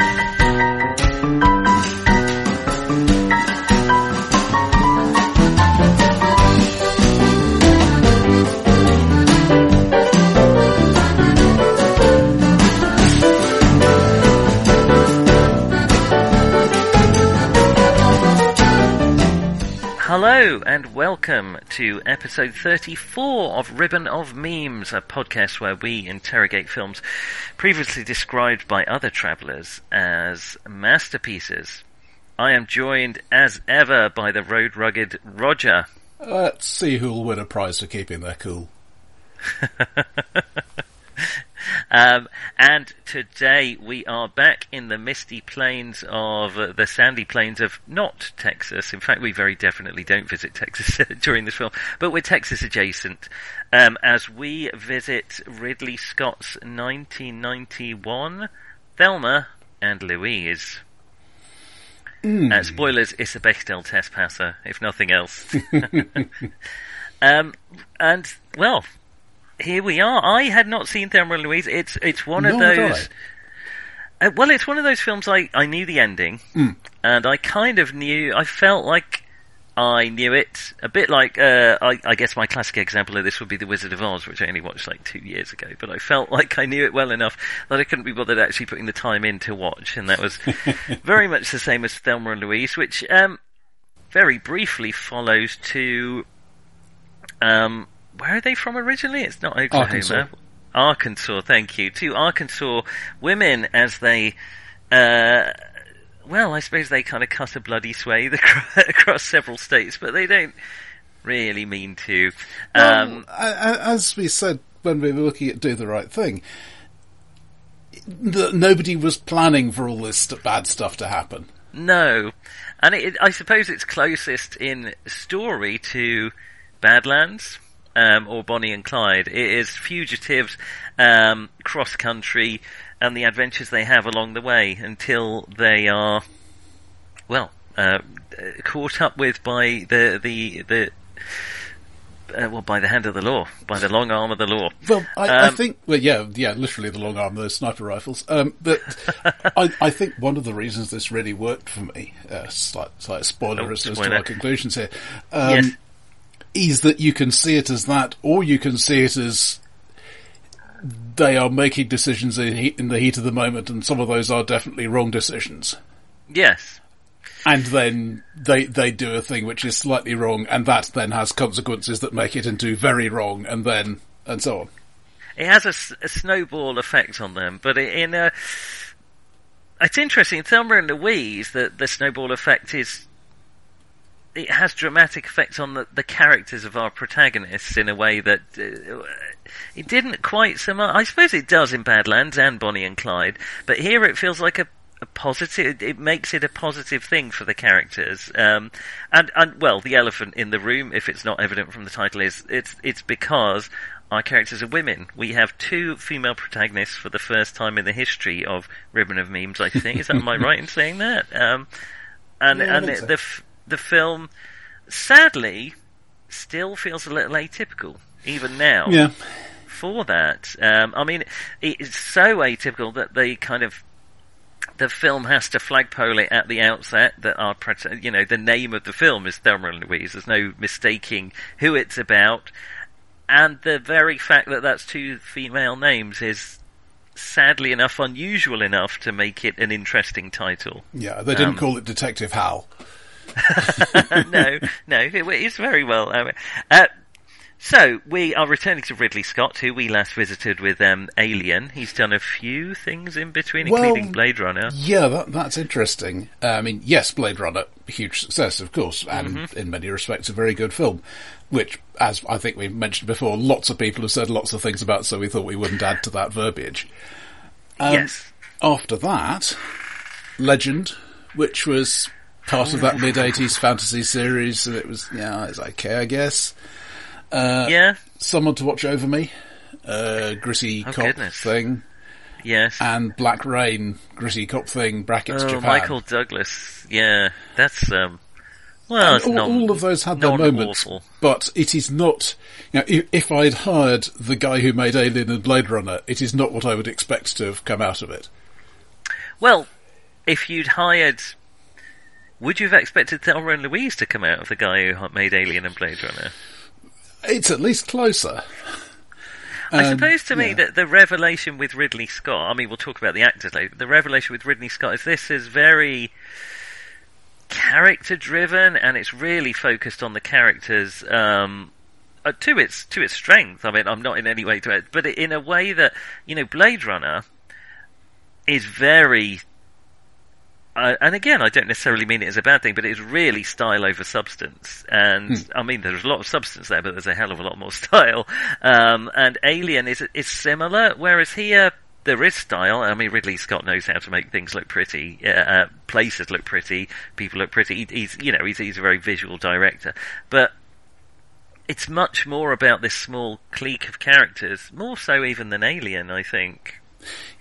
thank you Hello and welcome to episode 34 of Ribbon of Dreams, a podcast where we interrogate films previously described by other travellers as masterpieces. I am joined as ever by the road rugged Roger. Let's see who'll win a prize for keeping their cool. Um, and today we are back in the misty plains of uh, the sandy plains of not Texas. In fact, we very definitely don't visit Texas during this film, but we're Texas adjacent um, as we visit Ridley Scott's 1991 Thelma and Louise. Mm. Uh, spoilers, it's a Bechdel test passer, if nothing else. um, and, well, here we are. I had not seen Thelma and Louise. It's it's one of Nor those. Uh, well, it's one of those films. I I knew the ending, Mm. and I kind of knew. I felt like I knew it a bit. Like uh, I, I guess my classic example of this would be The Wizard of Oz, which I only watched like two years ago. But I felt like I knew it well enough that I couldn't be bothered actually putting the time in to watch, and that was very much the same as Thelma and Louise, which um, very briefly follows to um, where are they from originally? It's not Oklahoma. Arkansas. Arkansas, thank you. To Arkansas women as they, uh, well, I suppose they kind of cut a bloody swathe across, several states, but they don't really mean to. Um, Well, as we said when we were looking at Do the Right Thing, that nobody was planning for all this bad stuff to happen. No, and it, I suppose it's closest in story to Badlands um, or Bonnie and Clyde. It is fugitives um, cross country and the adventures they have along the way until they are, well, uh, caught up with by the the the. Uh, well, by the hand of the law, by the long arm of the law. Well, I, I Um, think, well, yeah, yeah, literally the long arm, those sniper rifles. Um, but I, I think one of the reasons this really worked for me, uh, slight, slight spoiler Oh, as, as to our conclusions here, um, Yes. Is that you can see it as that, or you can see it as they are making decisions in, heat, in the heat of the moment, and some of those are definitely wrong decisions. Yes, And then they they do a thing which is slightly wrong, and that then has consequences that make it into very wrong, and then and so on. it has a snowball effect on them, but in a, it's interesting. Thelma and Louise, the the snowball effect is. It has dramatic effects on the, the characters of our protagonists in a way that uh, it didn't quite so much. I suppose it does in Badlands and Bonnie and Clyde, but here it feels like a, a positive. It makes it a positive thing for the characters. Um, and and well, the elephant in the room, if it's not evident from the title, is it's it's because our characters are women. We have two female protagonists for the first time in the history of Ribbon of Dreams. I think is that am I right in saying that? Um, and Yeah, and the so. the the film, sadly, still feels a little atypical even now Yeah. for that. Um, I mean, it's so atypical that they kind of the film has to flagpole it at the outset that our you know the name of the film is Thelma and Louise. There's no mistaking who it's about, and the very fact that that's two female names is sadly enough unusual enough to make it an interesting title. Yeah, they didn't Um, call it Detective Hal. no, no, it, it's very well. Um, uh, so we are returning to Ridley Scott, who we last visited with um, Alien. He's done a few things in between, Well, including Blade Runner. Yeah, that, that's interesting. Uh, I mean, yes, Blade Runner, huge success, of course, and Mm-hmm. in many respects a very good film. Which, as I think we mentioned before, lots of people have said lots of things about, so we thought we wouldn't add to that verbiage. Um, yes, After that, Legend, which was part of that mid 80s fantasy series, and it was, yeah, it's okay, I guess. Uh, yeah, Someone to Watch Over Me, uh, gritty Oh, cop goodness. thing, yes. and Black Rain, gritty cop thing, brackets oh, Japan. Michael Douglas. Yeah, that's um. Well, it's all, non- all of those had their moments, but it is not. You know, if, if I'd hired the guy who made Alien and Blade Runner, it is not what I would expect to have come out of it. Well, if you'd hired, would you have expected Thelma and Louise to come out of the guy who made Alien and Blade Runner? It's at least closer. I Um, suppose to me yeah. that the revelation with Ridley Scott, I mean, we'll talk about the actors later, but the revelation with Ridley Scott is this is very character driven and it's really focused on the characters, um, uh, to its, to its strength. I mean, I'm not in any way to it, but in a way that, you know, Blade Runner is very and again, I don't necessarily mean it as a bad thing, but it's really style over substance. And I mean, there's a lot of substance there, but there's a hell of a lot more style. Um, and Alien is is similar, whereas here there is style. I mean, Ridley Scott knows how to make things look pretty, uh, uh, places look pretty, people look pretty. He, he's you know he's he's a very visual director, but it's much more about this small clique of characters, more so even than Alien, I think.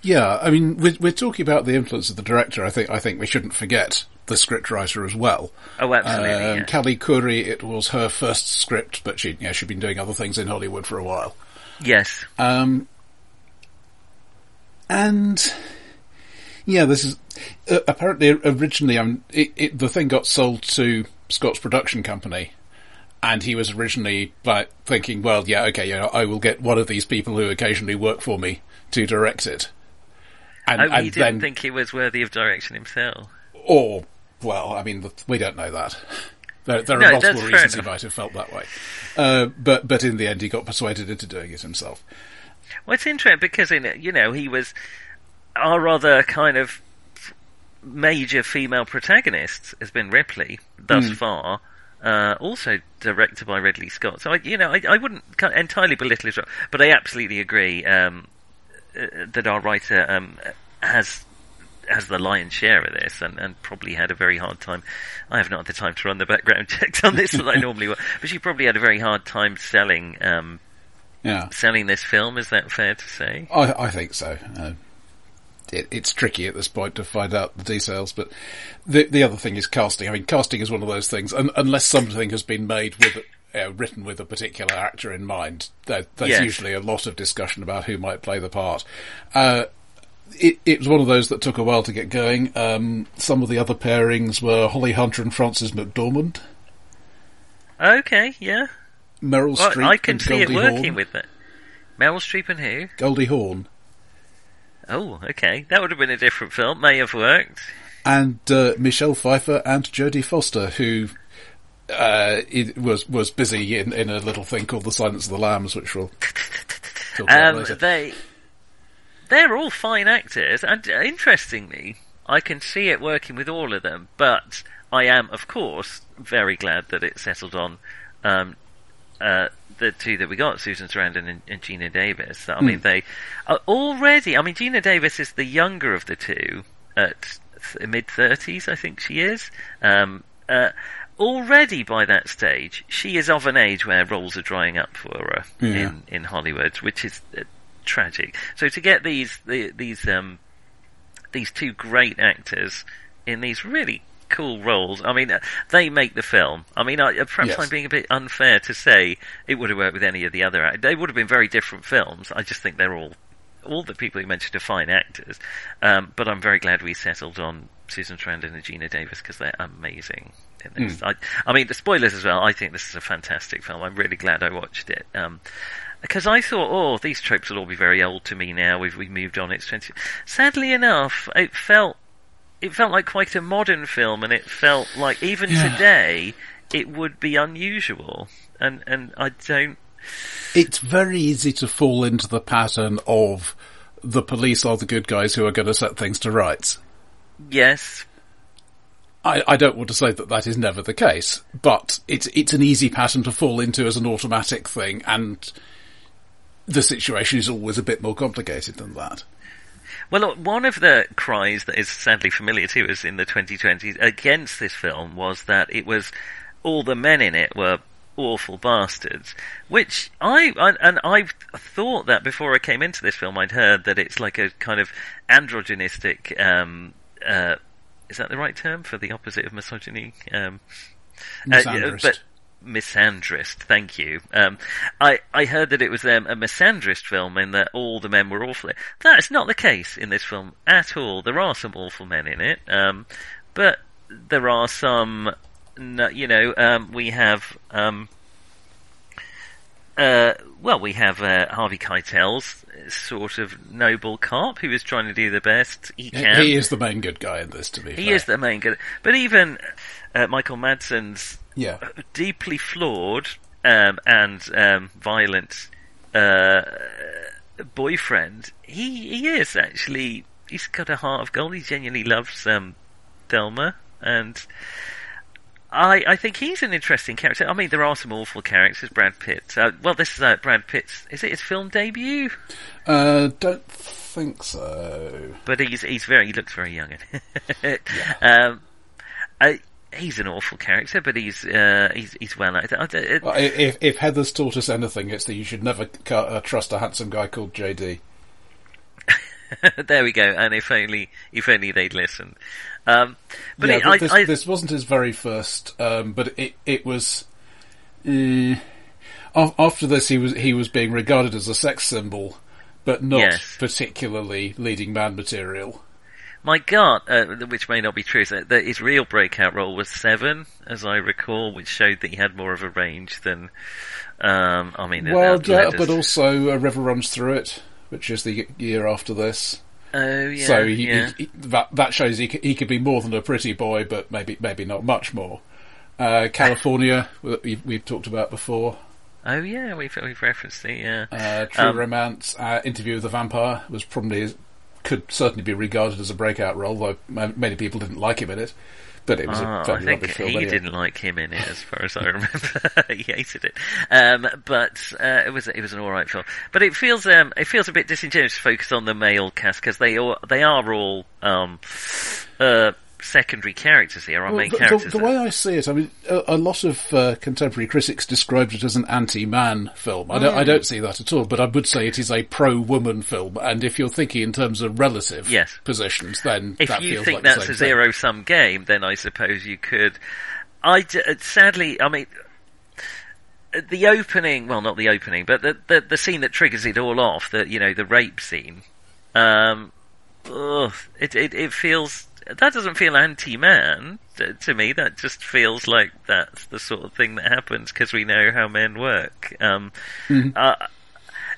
Yeah, I mean, we're, we're talking about the influence of the director. I think I think we shouldn't forget the scriptwriter as well. Oh, absolutely. Um, yeah. Callie Khouri, it was her first script, but she, yeah, she'd been doing other things in Hollywood for a while. Yes. Um, and yeah, this is uh, apparently originally. Um, it, it, the thing got sold to Scott's production company, and he was originally like thinking, well, yeah, okay, yeah, I will get one of these people who occasionally work for me to direct it. And, Oh, he and didn't then, think he was worthy of direction himself. or well, I mean, we don't know that. There, there No, are multiple reasons he might have felt that way, uh, but but in the end, he got persuaded into doing it himself. Well, it's interesting because in you know he was our other kind of major female protagonist has been Ripley thus Hmm. far. Uh, also directed by Ridley Scott. So I, you know, I, I wouldn't entirely belittle his role, but I absolutely agree um, uh, that our writer um, has has the lion's share of this, and, and probably had a very hard time. I have not had the time to run the background checks on this that I normally would, but she probably had a very hard time selling um, Yeah, selling this film. Is that fair to say? I, I think so. Uh, it, it's tricky at this point to find out the details, but the the other thing is casting. I mean, casting is one of those things. Un, unless something has been made with, uh, written with a particular actor in mind, there, there's Yes. usually a lot of discussion about who might play the part. Uh, it, it was one of those that took a while to get going. Um, some of the other pairings were Holly Hunter and Frances McDormand, Okay, yeah. Meryl Well, Streep I can and see Goldie it working Hawn. with that. Meryl Streep and who? Goldie Hawn. Oh, okay. That would have been a different film. May have worked. and uh, Michelle Pfeiffer and Jodie Foster, who uh, it was was busy in, in a little thing called The Silence of the Lambs, which we'll talk about Um, later. they, they're all fine actors, and interestingly, I can see it working with all of them. But I am, of course, very glad that it settled on um, uh, the two that we got, Susan Sarandon and, and Geena Davis. I mean, they are already. I mean, Geena Davis is the younger of the two at th- mid thirties, I think she is. Um, uh, already by that stage, she is of an age where roles are drying up for her Yeah. in in Hollywood, which is uh, tragic. So to get these the, these um, these two great actors in these really cool roles. I mean, uh, they make the film. I mean, I, uh, perhaps Yes. I'm being a bit unfair to say it would have worked with any of the other. They would have been very different films. I just think they're all all the people you mentioned are fine actors. Um, but I'm very glad we settled on Susan Sarandon and Geena Davis because they're amazing. In this. I, I mean, the spoilers as well. I think this is a fantastic film. I'm really glad I watched it. Um, because I thought, oh, these tropes will all be very old to me now. We've we've moved on. It's twenty. Sadly enough, it felt it felt like quite a modern film, and it felt like even Yeah. today it would be unusual. And and I don't. It's very easy to fall into the pattern of the police are the good guys who are going to set things to rights. Yes, I, I don't want to say that that is never the case, but it's it's an easy pattern to fall into as an automatic thing, and the situation is always a bit more complicated than that. Well, one of the cries that is sadly familiar to us in the 2020s against this film was that it was all the men in it were awful bastards, which I I- and I thought that before I came into this film, I'd heard that it's like a kind of androgynistic. Um, uh, is that the right term for the opposite of misogyny? Um, uh, Misandrist. but misandrist. Thank you. Um, I I heard that it was um, a misandrist film and that all the men were awful. That is not the case in this film at all. There are some awful men in it, um, but there are some. You know, um, we have. Uh, well, we have uh, Harvey Keitel's sort of noble cop who is trying to do the best he can. He is the main good guy in this, to be He fair. is the main good. But even uh, Michael Madsen's Yeah. deeply flawed um, and um, violent uh, boyfriend, he he is actually he's got a heart of gold. He genuinely loves um, Thelma, and I I think he's an interesting character. I mean, there are some awful characters. Brad Pitt. Uh, well, this is uh, Brad Pitt's. Is it his film debut? Uh, don't think so. But he's he's very he looks very young. it. um, I, he's an awful character, but he's uh, he's he's well acted. Well, If, if Heathers taught us anything, it's that you should never uh, trust a handsome guy called JD. there we go. And if only if only they'd listened. Um, but yeah, it, I, this, I, this wasn't his very first, um, but it it was. Uh, after this, he was he was being regarded as a sex symbol, but not Yes. particularly leading man material. my gut, uh, which may not be true, is that, his real breakout role was Seven, as I recall, which showed that he had more of a range than. Um, I mean, well, uh, yeah, but also a river runs through it, which is the year after this. oh yeah, so he, yeah. he, he- that that shows he c- he could be more than a pretty boy, but maybe maybe not much more. Uh, Kalifornia, we've, we've talked about before. oh yeah, we've we've referenced it. Yeah, Uh, True Um, Romance, uh, Interview with the Vampire was probably could certainly be regarded as a breakout role, though many people didn't like him in it. But it was Oh, a I think film. he anyway. didn't like him in it, as far as I remember. he hated it. Um, but uh, it was it was an all right film. But it feels um, it feels a bit disingenuous to focus on the male cast because they all they are all um, uh, secondary characters here. Our Well, main the, the, characters. the way I see it, I mean, a, a lot of uh, contemporary critics described it as an anti-man film. I don't. I don't see that at all, but I would say it is a pro-woman film. And if you're thinking in terms of relative Yes. positions, then if that you think like that's a zero sum game, then I suppose you could. I d- uh, sadly, I mean, uh, the opening. Well, not the opening, but the the, the scene that triggers it all off. The you know the rape scene. Um, ugh, it it it feels. That doesn't feel anti-man to, to me. That just feels like that's the sort of thing that happens because we know how men work. Um, uh,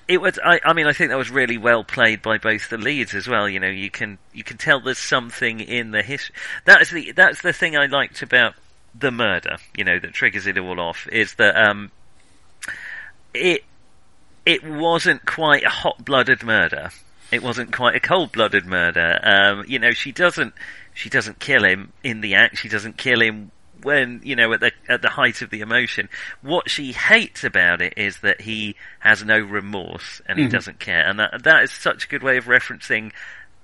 it was. I, I mean, I think that was really well played by both the leads as well. You know, you can you can tell there's something in the history. That's the that's the thing I liked about the murder. You know, that triggers it all off is that um, it it wasn't quite a hot blooded murder. It wasn't quite a cold blooded murder. Um, you know, she doesn't she doesn't kill him in the act. She doesn't kill him when you know at the at the height of the emotion. What she hates about it is that he has no remorse and he mm-hmm. doesn't care, and that that is such a good way of referencing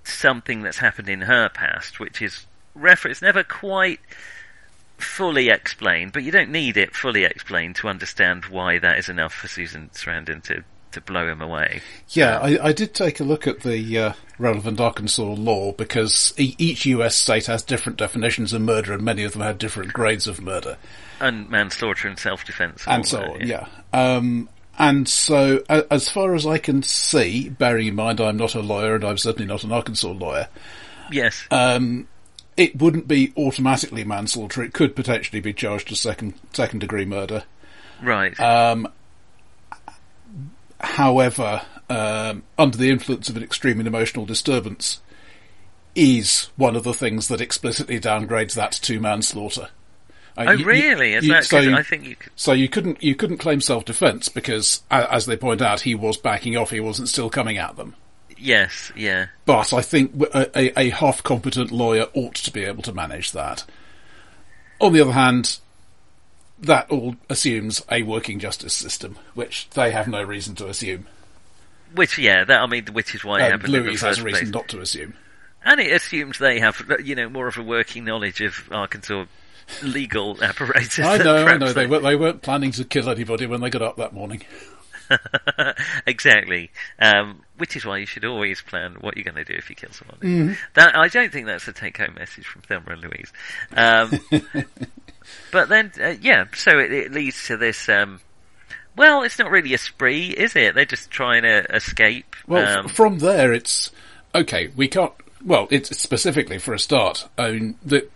something that's happened in her past, which is refer. It's never quite fully explained, but you don't need it fully explained to understand why that is enough for Susan Sarandon to to blow him away. Yeah, I, I did take a look at the uh, relevant Arkansas law because e- each US state has different definitions of murder, and many of them had different grades of murder. And manslaughter and self-defense. and so on. Yeah. Um, and so, a- as far as I can see, bearing in mind I'm not a lawyer and I'm certainly not an Arkansas lawyer, Yes. um, it wouldn't be automatically manslaughter. It could potentially be charged as second second degree murder. right. Um, however, um, under the influence of an extreme and emotional disturbance is one of the things that explicitly downgrades that to manslaughter. Uh, oh, you- really? Is you- that? so I think you could. so you couldn't you couldn't claim self defence because, a- as they point out, he was backing off. He wasn't still coming at them. Yes. Yeah. But I think a half competent lawyer ought to be able to manage that. On the other hand, that all assumes a working justice system, which they have no reason to assume. Which, yeah, that I mean, which is why it And happened in the Louise has a reason place. not to assume. And it assumes they have, you know, more of a working knowledge of Arkansas legal apparatus. I know, I know. They, were, they weren't planning to kill anybody when they got up that morning. exactly. Um, which is why you should always plan what you're going to do if you kill someone. Mm-hmm. That I don't think that's a take-home message from Thelma and Louise. Um, but then, uh, yeah, so it, it leads to this. Um, well, it's not really a spree, is it? They're just trying to escape. Well, f- um, from there, it's okay. We can't. Well, it's specifically for a start. I mean, that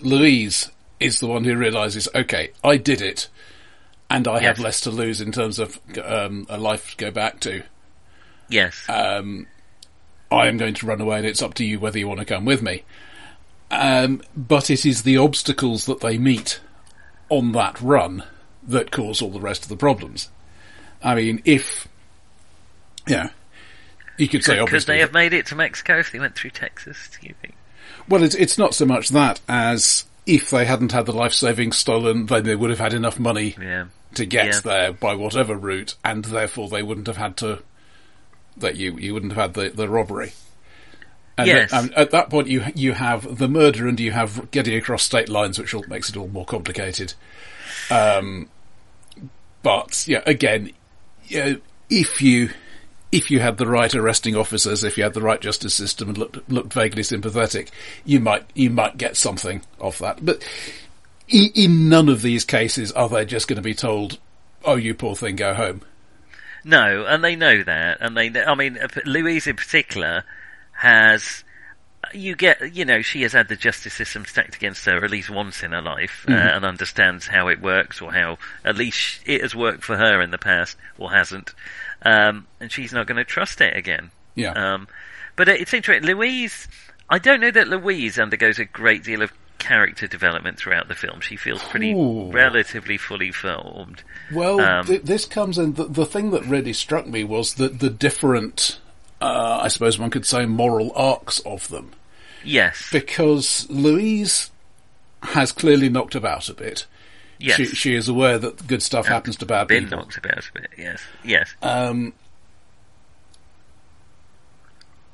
Louise is the one who realizes, okay, I did it, and I have less to lose in terms of um, a life to go back to. yes, Um, I am going to run away, and it's up to you whether you want to come with me. Um, but it is the obstacles that they meet on that run that cause all the rest of the problems. I mean, if yeah, you could say could obviously. they have made it to Mexico if they went through Texas? Do you think? Well, it's it's not so much that as if they hadn't had the life savings stolen, then they would have had enough money Yeah, to get Yeah. there by whatever route, and therefore they wouldn't have had to. That you you wouldn't have had the, the robbery. And Yes. at, and at that point, you you have the murder and you have getting across state lines, which all makes it all more complicated. Um, but yeah, again, yeah, if you if you had the right arresting officers, if you had the right justice system and looked looked vaguely sympathetic, you might you might get something off that. But in none of these cases are they just going to be told, "Oh, you poor thing, go home." No, and they know that, and they. Know, I mean, Louise in particular has. You get, you know, she has had the justice system stacked against her at least once in her life, uh, and understands how it works, or how at least it has worked for her in the past, or hasn't, um, and she's not going to trust it again. Yeah. Um, but it's interesting. Louise, I don't know that Louise undergoes a great deal of character development throughout the film. She feels pretty Ooh. relatively fully formed. Well, Um, th- this comes in. The, the thing that really struck me was that the different, uh, I suppose one could say, moral arcs of them. Yes. Because Louise has clearly knocked about a bit. Yes. She, she is aware that good stuff happens to bad been people. knocked about a bit. Yes, yes, Um,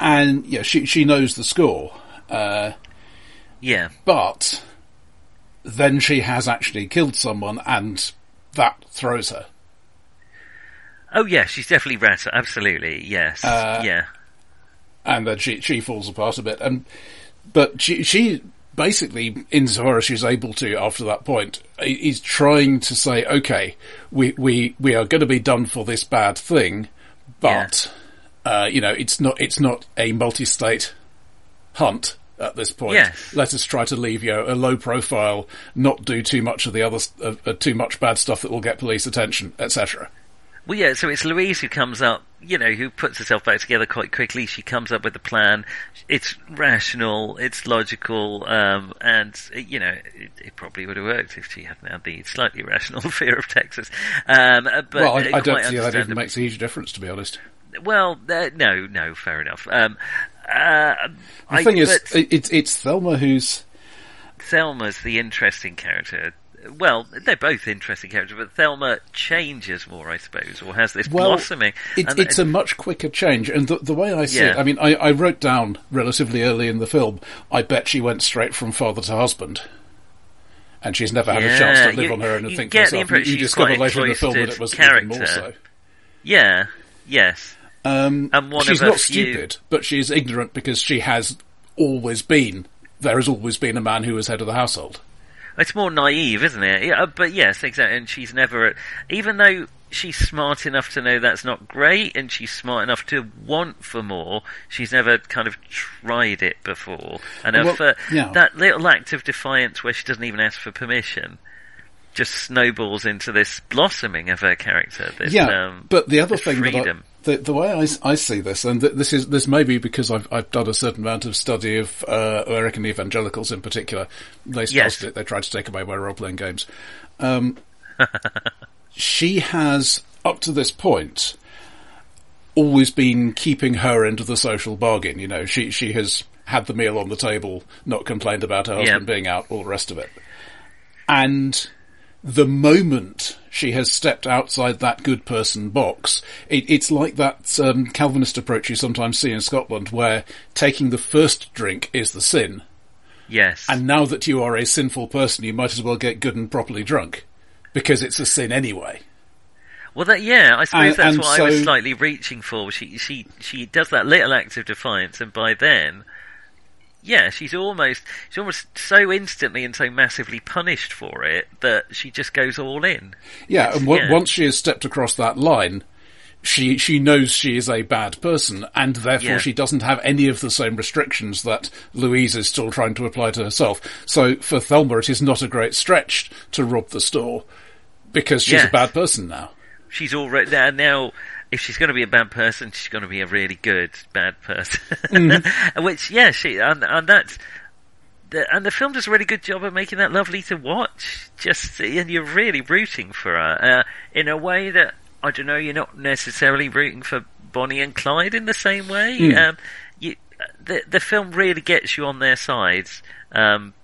and yeah, she she knows the score. Uh, yeah, but then she has actually killed someone, and that throws her. Oh yeah, she's definitely rat. Absolutely, yes, Uh, yeah, and then she she falls apart a bit. And but she she basically, insofar as she's able to, after that point, is trying to say, okay, we we we are going to be done for this bad thing, but uh, you know, it's not it's not a multi-state hunt. At this point, Yes. let us try to leave you know, a low profile, not do too much of the other, uh, uh, too much bad stuff that will get police attention, etc. Well, yeah. So it's Louise who comes up. You know, who puts herself back together quite quickly. She comes up with a plan. It's rational. It's logical. Um, and you know, it, it probably would have worked if she hadn't had the slightly irrational fear of Texas. Um, uh, but Well, I, I don't see that even makes a huge difference, to be honest. Well, uh, no, no, fair enough. Um, uh, The I, thing is, it, it's it's Thelma who's Thelma's the interesting character. Well, they're both interesting characters, but Thelma changes more, I suppose, or has this well, blossoming. It, And- it's a much quicker change, and the, the way I see it, I mean, I, I wrote down relatively early in the film. I bet she went straight from father to husband, and she's never had a chance to live you- on her own and think the herself. You, you discover later in the film that it was even more so. character. yeah, yes, Um, And she's not few- stupid, but she's ignorant because she has always been. There has always been a man who was head of the household. It's more naive, isn't it? Yeah, uh, but yes, exactly. And she's never, even though she's smart enough to know that's not great, and she's smart enough to want for more, she's never kind of tried it before. And Well, fir- yeah. that little act of defiance where she doesn't even ask for permission. Just snowballs into this blossoming of her character. This, Yeah, um, but the other thing freedom. that I, the, the way I see this, and th- this is this may be because I've I've done a certain amount of study of uh, American evangelicals in particular. They Yes. it. They tried to take away my role playing games. Um, she has up to this point always been keeping her end of the social bargain. You know, she she has had the meal on the table, not complained about her husband being out, all the rest of it. And the moment she has stepped outside that good person box, it, it's like that um, Calvinist approach you sometimes see in Scotland, where taking the first drink is the sin, yes. and now that you are a sinful person, you might as well get good and properly drunk, because it's a sin anyway. Well, that yeah, I suppose And- that's and what I was slightly reaching for. She she she does that little act of defiance, and by then, yeah, she's almost she's almost so instantly and so massively punished for it that she just goes all in. Yeah, It's- and w- yeah. once she has stepped across that line, she she knows she is a bad person, and therefore Yeah. she doesn't have any of the same restrictions that Louise is still trying to apply to herself. So for Thelma, it is not a great stretch to rob the store because she's a bad person now. she's already now. If she's going to be a bad person, she's going to be a really good bad person. Mm-hmm. Which, yeah, she and and that's. The, and the film does a really good job of making that lovely to watch. Just and you're really rooting for her uh, in a way that I don't know. You're not necessarily rooting for Bonnie and Clyde in the same way. Hmm. Um, you, the the film really gets you on their sides. Um,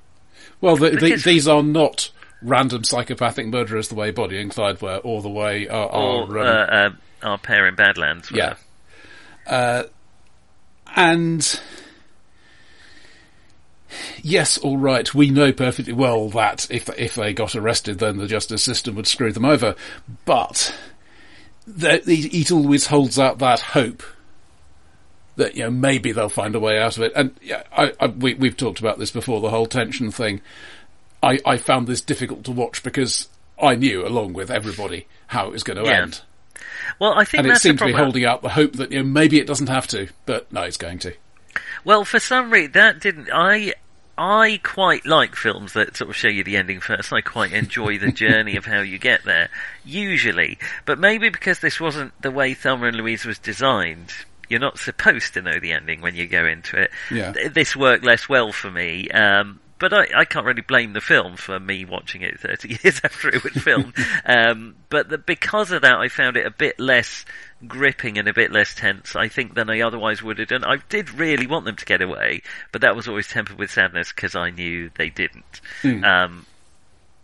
Well, the, the, these are not random psychopathic murderers the way Bonnie and Clyde were, or the way our, or our, uh, um, uh, our pair in Badlands. Yeah. Uh, and yes, all right, we know perfectly well that if if they got arrested, then the justice system would screw them over. But the, the, it always holds out that hope that you know maybe they'll find a way out of it. And yeah, I, I, we, we've talked about this before, the whole tension thing. I, I found this difficult to watch because I knew, along with everybody, how it was going to Yeah. end. Well, I think And it seemed to be holding out the hope that you know, maybe it doesn't have to, but no, it's going to. Well, for some reason, that didn't. I I quite like films that sort of show you the ending first. I quite enjoy the journey of how you get there, usually. But maybe because this wasn't the way Thelma and Louise was designed, you're not supposed to know the ending when you go into it. Yeah. This worked less well for me. Um, but I, I can't really blame the film for me watching it 30 years after it was filmed. um, but the, because of that, I found it a bit less gripping and a bit less tense, I think, than I otherwise would have done. I did really want them to get away, but that was always tempered with sadness because I knew they didn't. Hmm. Um,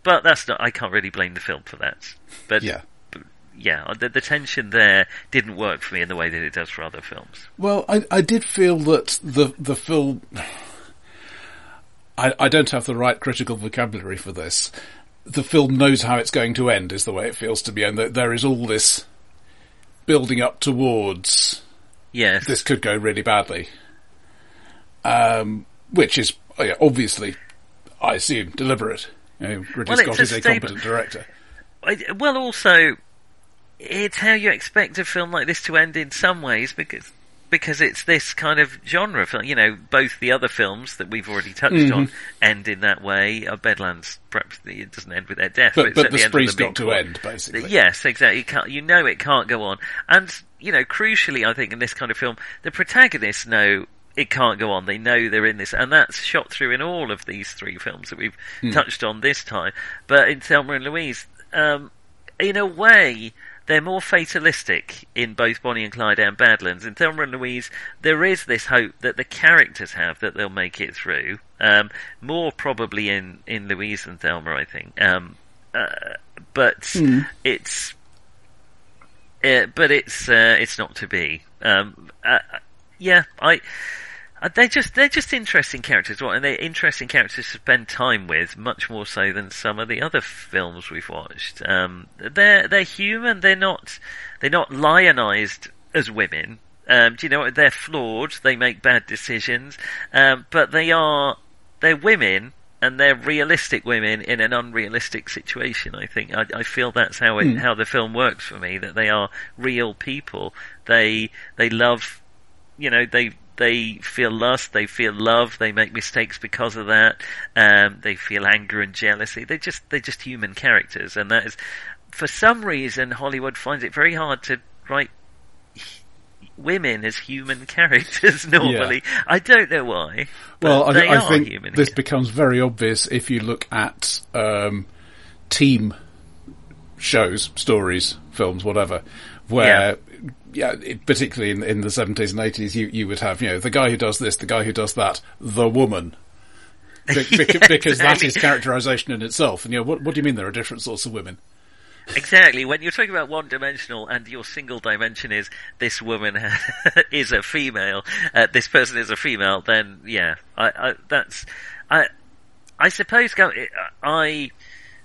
but that's not, I can't really blame the film for that. But Yeah. yeah, the, the tension there didn't work for me in the way that it does for other films. Well, I, I did feel that the the film. I, I don't have the right critical vocabulary for this. The film knows how it's going to end, is the way it feels to me, and that there is all this building up towards Yes. this could go really badly. Um, which is oh yeah, obviously, I assume, deliberate. You know, Ridley Well, Scott a is a stable- competent director. I- well, also, it's how you expect a film like this to end in some ways because because it's this kind of genre film. You know, both the other films that we've already touched Mm-hmm. on end in that way. Uh, Badlands, perhaps it doesn't end with their death, But, it but the spree's got to end, basically. Yes, exactly. You, you know it can't go on. And, you know, crucially, I think in this kind of film, the protagonists know it can't go on. They know they're in this. And that's shot through in all of these three films that we've touched on this time. But in Thelma and Louise, um, in a way, they're more fatalistic in both Bonnie and Clyde and Badlands. In Thelma and Louise, there is this hope that the characters have that they'll make it through. Um, more probably in, in Louise than Thelma, I think. Um, uh, but it's uh, but it's uh, it's not to be. Um, uh, yeah, I. Uh, they're just they're just interesting characters, right? and they're interesting characters to spend time with, much more so than some of the other films we've watched. Um, they're they're human. They're not they're not lionized as women. Um, do you know what? They're flawed. They make bad decisions, um, but they are they're women and they're realistic women in an unrealistic situation. I think I, I feel that's how it, how the film works for me. That they are real people. They they love, you know, they they feel lust, they feel love, they make mistakes because of that. Um, they feel anger and jealousy. They just they're just human characters, and that is for some reason Hollywood finds it very hard to write women as human characters normally. I don't know why. Well, I, I think human. this becomes very obvious if you look at um, team shows, stories, films, whatever, where. Yeah, it, particularly in, in the seventies and eighties, you, you would have you know the guy who does this, the guy who does that, the woman, Be- Yeah, because that is characterization in itself. And you know what, what do you mean there are different sorts of women? Exactly. When you're talking about one dimensional and your single dimension is this woman is a female, uh, this person is a female, then yeah, I, I that's I I suppose I.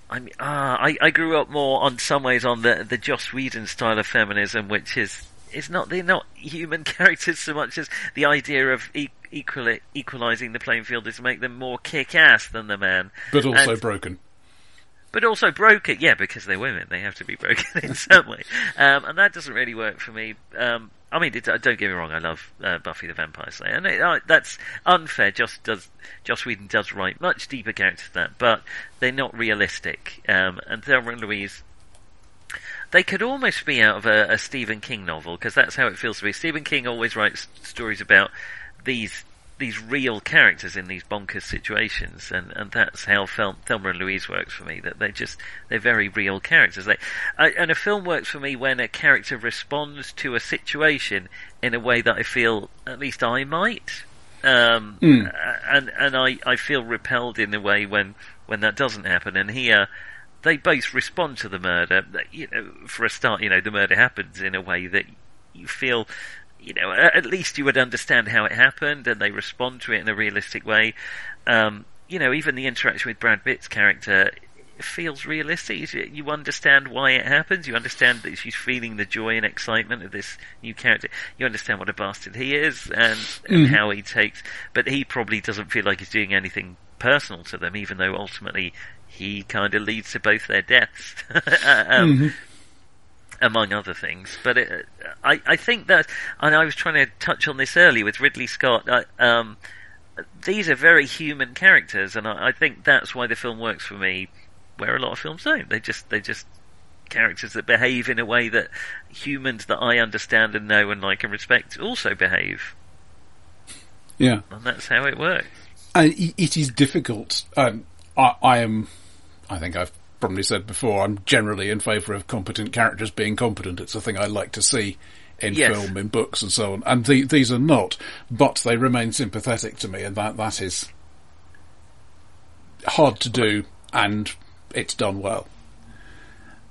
I mean, ah, I, I grew up more on some ways on the the Joss Whedon style of feminism, which is it's not they're not human characters so much as the idea of e- equal equalizing the playing field is to make them more kick-ass than the man, but also And- broken. but also broken. Yeah, because they're women, they have to be broken in some way, um, and that doesn't really work for me. Um, I mean, it, don't get me wrong, I love uh, Buffy the Vampire Slayer, and it, uh, that's unfair. Joss does Joss Whedon does write much deeper characters than that, but they're not realistic. Um, and Thelma and Louise they could almost be out of a, a Stephen King novel because that's how it feels to me. Stephen King always writes stories about these these real characters in these bonkers situations, and, and that's how Thelma and Louise works for me. That they're just they're very real characters. They I, and a film works for me when a character responds to a situation in a way that I feel at least I might. Um, and and I, I feel repelled in a way when when that doesn't happen. And here, they both respond to the murder. You know, for a start, you know, the murder happens in a way that you feel, you know, at least you would understand how it happened, and they respond to it in a realistic way. Um, you know, even the interaction with Brad Pitt's character feels realistic. You- understand why it happens. You understand that she's feeling the joy and excitement of this new character. You understand what a bastard he is and, and how he takes. But he probably doesn't feel like he's doing anything personal to them, even though ultimately he kind of leads to both their deaths. um, among other things. But it, I, I think that, and I was trying to touch on this earlier with Ridley Scott. I, um, these are very human characters, and I, I think that's why the film works for me, where a lot of films don't. They just they just characters that behave in a way that humans that I understand and know and like and respect also behave, Yeah. and that's how it works. And it is difficult. Um, I, I am, I think I've probably said before, I'm generally in favour of competent characters being competent. It's a thing I like to see in Yes. film, in books, and so on. And the, these are not, but they remain sympathetic to me, and that that is hard to do, and it's done well.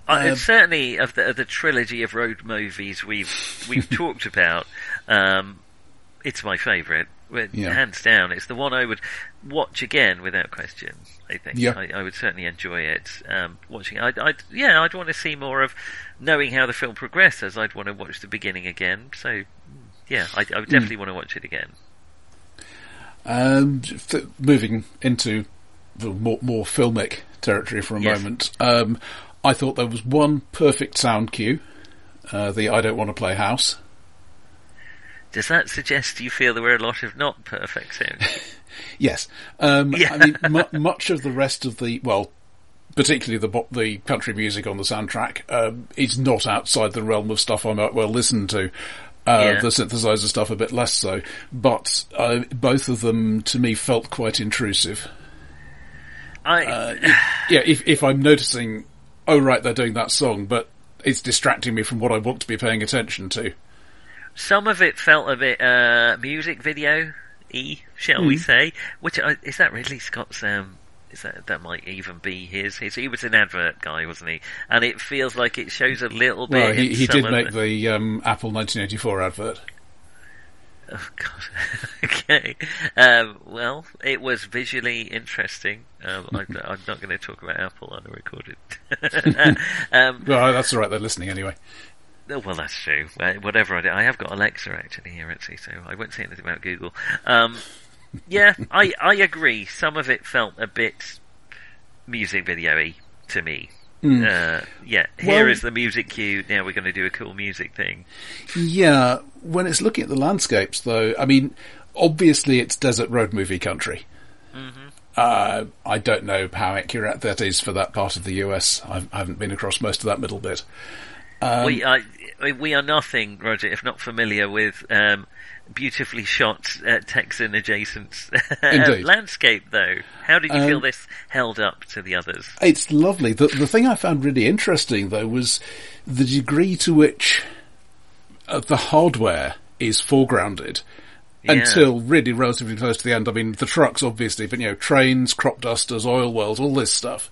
Uh, Um, it's certainly of the, of the trilogy of road movies we've we've talked about. Um, it's my favourite, With- Yeah. hands down. It's the one I would watch again without question. I think Yeah. I, I would certainly enjoy it. Um, watching, I'd, I'd yeah, I'd want to see more of knowing how the film progresses. I'd want to watch the beginning again. So yeah, I, I would Hmm. definitely want to watch it again. Um, f- moving into the more, more filmic territory for a Yes. moment, um, I thought there was one perfect sound cue. Uh, the I don't want to play house. Does that suggest you feel there were a lot of not perfect sounds? Yes. Um, Yeah. I mean, mu- much of the rest of the, well, particularly the the country music on the soundtrack, um, is not outside the realm of stuff I might well listen to. Uh, Yeah. The synthesizer stuff a bit less so, but uh, both of them to me felt quite intrusive. I Uh, if- yeah, if if I'm noticing, oh right, they're doing that song, but it's distracting me from what I want to be paying attention to. Some of it felt a bit uh, music video y, shall Hmm. we say? Which uh, is that Ridley Scott's? Um, is that that might even be his? His he was an advert guy, wasn't he? And it feels like it shows a little bit. Well, he, he did make the- the um, Apple 1984 advert. Oh God. okay. Um, well, it was visually interesting. Um, I, I'm not going to talk about Apple on a recorded. um, Well, that's all right. They're listening anyway. Oh, Well, that's true. Whatever I do, I have got Alexa actually here, actually, so I won't say anything about Google. Um, yeah, I I agree. Some of it felt a bit music video-y to me. Uh, yeah, here is Well- the music cue. Now we're going to do a cool music thing. Yeah, when it's looking at the landscapes, though, I mean, obviously it's desert road movie country. Uh, I don't know how accurate that is for that part of the US. I've, I haven't been across most of that middle bit. Um, we are we are nothing, Roger, if not familiar with um, beautifully shot uh, Texan adjacent landscape. Though, how did you feel Um, this held up to the others? It's lovely. The, the thing I found really interesting, though, was the degree to which uh, the hardware is foregrounded. Yeah. Until really relatively close to the end. I mean, the trucks, obviously, but you know, trains, crop dusters, oil wells, all this stuff.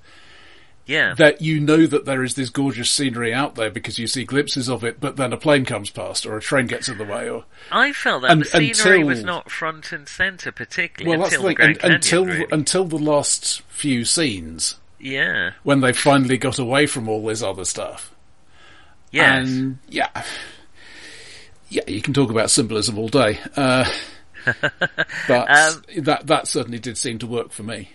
Yeah, that you know that there is this gorgeous scenery out there because you see glimpses of it, but then a plane comes past or a train gets in the way, or I felt that Un- the scenery until- was not front and centre particularly well, until the the thing. Canyon, until really. until the last few scenes yeah, when they finally got away from all this other stuff. yes, And yeah, yeah, you can talk about symbolism all day, uh, but Um, that that certainly did seem to work for me.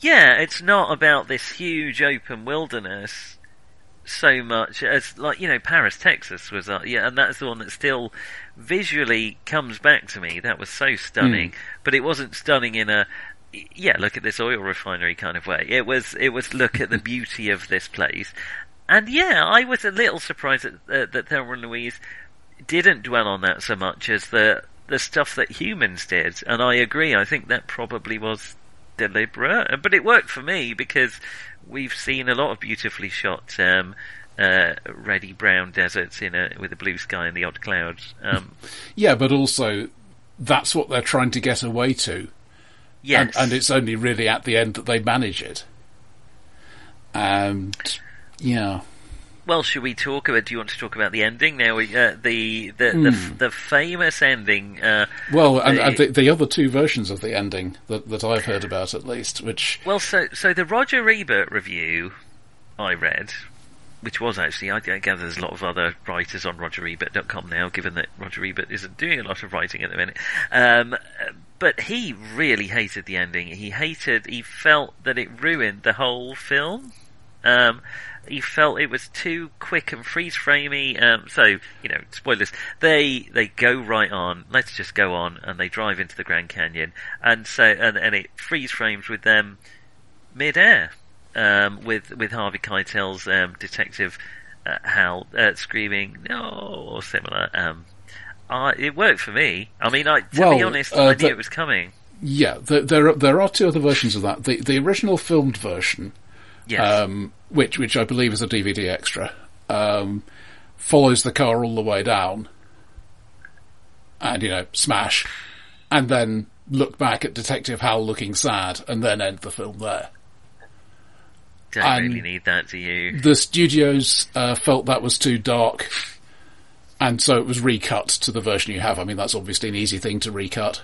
Yeah, it's not about this huge open wilderness so much as like you know Paris, Texas was uh, yeah, and that's the one that still visually comes back to me. That was so stunning, but it wasn't stunning in a yeah, look at this oil refinery kind of way. It was it was look at the beauty of this place, and yeah, I was a little surprised that uh, that Thelma and Louise didn't dwell on that so much as the the stuff that humans did, and I agree. I think that probably was deliberate, but it worked for me because we've seen a lot of beautifully shot um, uh, reddy brown deserts in a with a blue sky and the odd clouds. Um, Yeah, but also that's what they're trying to get away to, yes, and, and it's only really at the end that they manage it. And yeah, Well, should we talk about? Do you want to talk about the ending now? Uh, the the, the the famous ending. Uh, well, and, The- and the, the other two versions of the ending that that I've heard about at least, which well, so so the Roger Ebert review I read, which was actually I, I gather there's a lot of other writers on RogerEbert.com now, given that Roger Ebert isn't doing a lot of writing at the minute. Um, but he really hated the ending. He hated. He felt that it ruined the whole film. Um, he felt it was too quick and freeze framey. Um, so you know, spoilers. They they go right on. Let's just go on, and they drive into the Grand Canyon, and so and, and it freeze frames with them mid-air, um, with with Harvey Keitel's um, detective uh, Hal uh, screaming no or similar. Um, uh, it worked for me. I mean, I, to be honest, uh, I knew the- it was coming. yeah, there there are, there are two other versions of that. The the original filmed version, Yes. um, which which I believe is a DVD extra, um, follows the car all the way down, and you know smash, and then look back at Detective Hal looking sad, and then end the film there. Don't and- really need that, do you? The studios uh, felt that was too dark, and so it was recut to the version you have. I mean, that's obviously an easy thing to recut.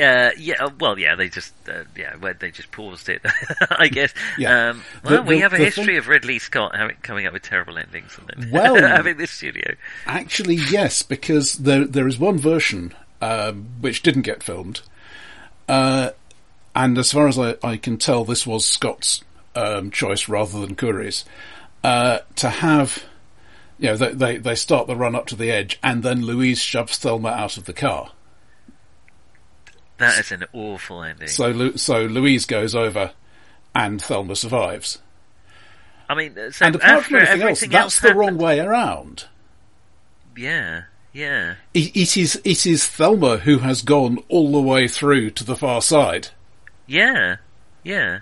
Uh, yeah, uh, well, yeah, they just, uh, yeah, they just paused it, I guess. Yeah. Um, well, The- we have a history thing- of Ridley Scott having, coming up with terrible endings and then Well- having this studio. Actually, yes, because there there is one version um, which didn't get filmed, uh, and as far as I, I can tell, this was Scott's um, choice rather than Khouri's. Uh, to have, you know, they, they they start the run up to the edge, and then Louise shoves Thelma out of the car. That is an awful ending. So Lu- so Louise goes over, and Thelma survives. I mean, uh, so and apart from anything else, everything that's else the wrong way around. Yeah, yeah. It, it is it is Thelma who has gone all the way through to the far side. Yeah, yeah,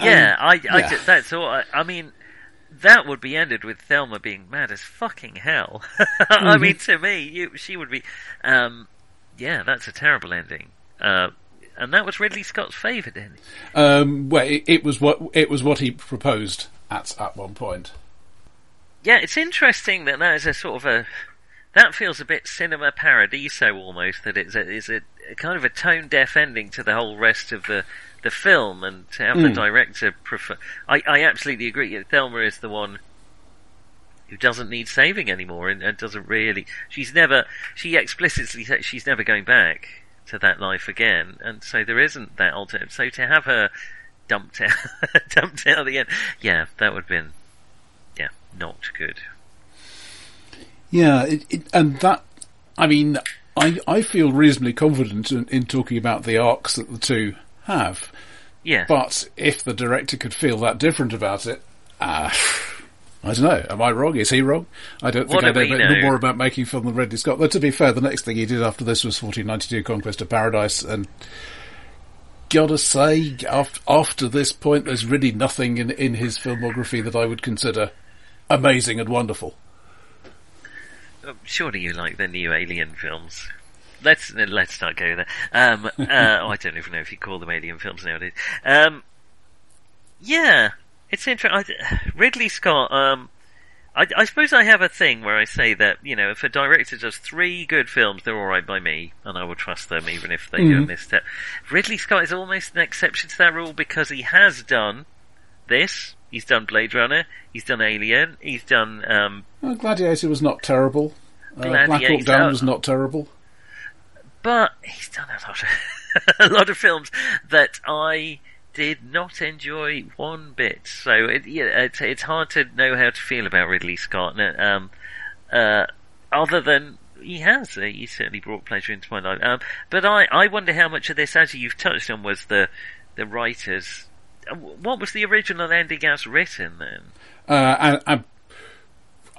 yeah. I, I Um, yeah. that's all. I, I mean, that would be ended with Thelma being mad as fucking hell. I Mm-hmm. mean, to me, you, she would be. Um, yeah, that's a terrible ending. Uh, and that was Ridley Scott's favourite ending. Um, well, it, it was what it was what he proposed at at one point. Yeah, it's interesting that that is a sort of a. That feels a bit cinema paradiso almost. That it's a, it's a, a kind of a tone deaf ending to the whole rest of the the film, and to have the Mm. director prefer. I, I absolutely agree. Thelma is the one who doesn't need saving anymore, and, and doesn't really. She's never. She explicitly says she's never going back to that life again, and so there isn't that alternative. So to have her dumped out, dumped out at the end, yeah, that would have been, yeah, not good. Yeah, it, it, and that I mean, I I feel reasonably confident in, in talking about the arcs that the two have. Yeah. But if the director could feel that different about it, uh, I don't know. Am I wrong? Is he wrong? I don't think What I know, know? more about making film than Ridley Scott. Though to be fair, the next thing he did after this was 1492 Conquest of Paradise, and gotta say, after, after this point, there's really nothing in, in his filmography that I would consider amazing and wonderful. Uh, Surely you like the new Alien films. Let's let's not go there. Um, uh, oh, I don't even know if you call them Alien films nowadays. Um, yeah, it's interesting. Ridley Scott. Um, I, I suppose I have a thing where I say that you know if a director does three good films, they're all right by me, and I will trust them even if they do a misstep. Ridley Scott is almost an exception to that rule because he has done this He's done Blade Runner. He's done Alien. He's done um, Well, Gladiator was not terrible. Uh, Black Hawk Down was not terrible. but he's done a lot of a lot of films that I did not enjoy one bit. So it, yeah, it's, it's hard to know how to feel about Ridley Scott. Um, uh, other than he has, uh, he certainly brought pleasure into my life. Um, but I, I wonder how much of this, as you've touched on, was the the writers. uh, What was the original ending as written then? Uh, and, and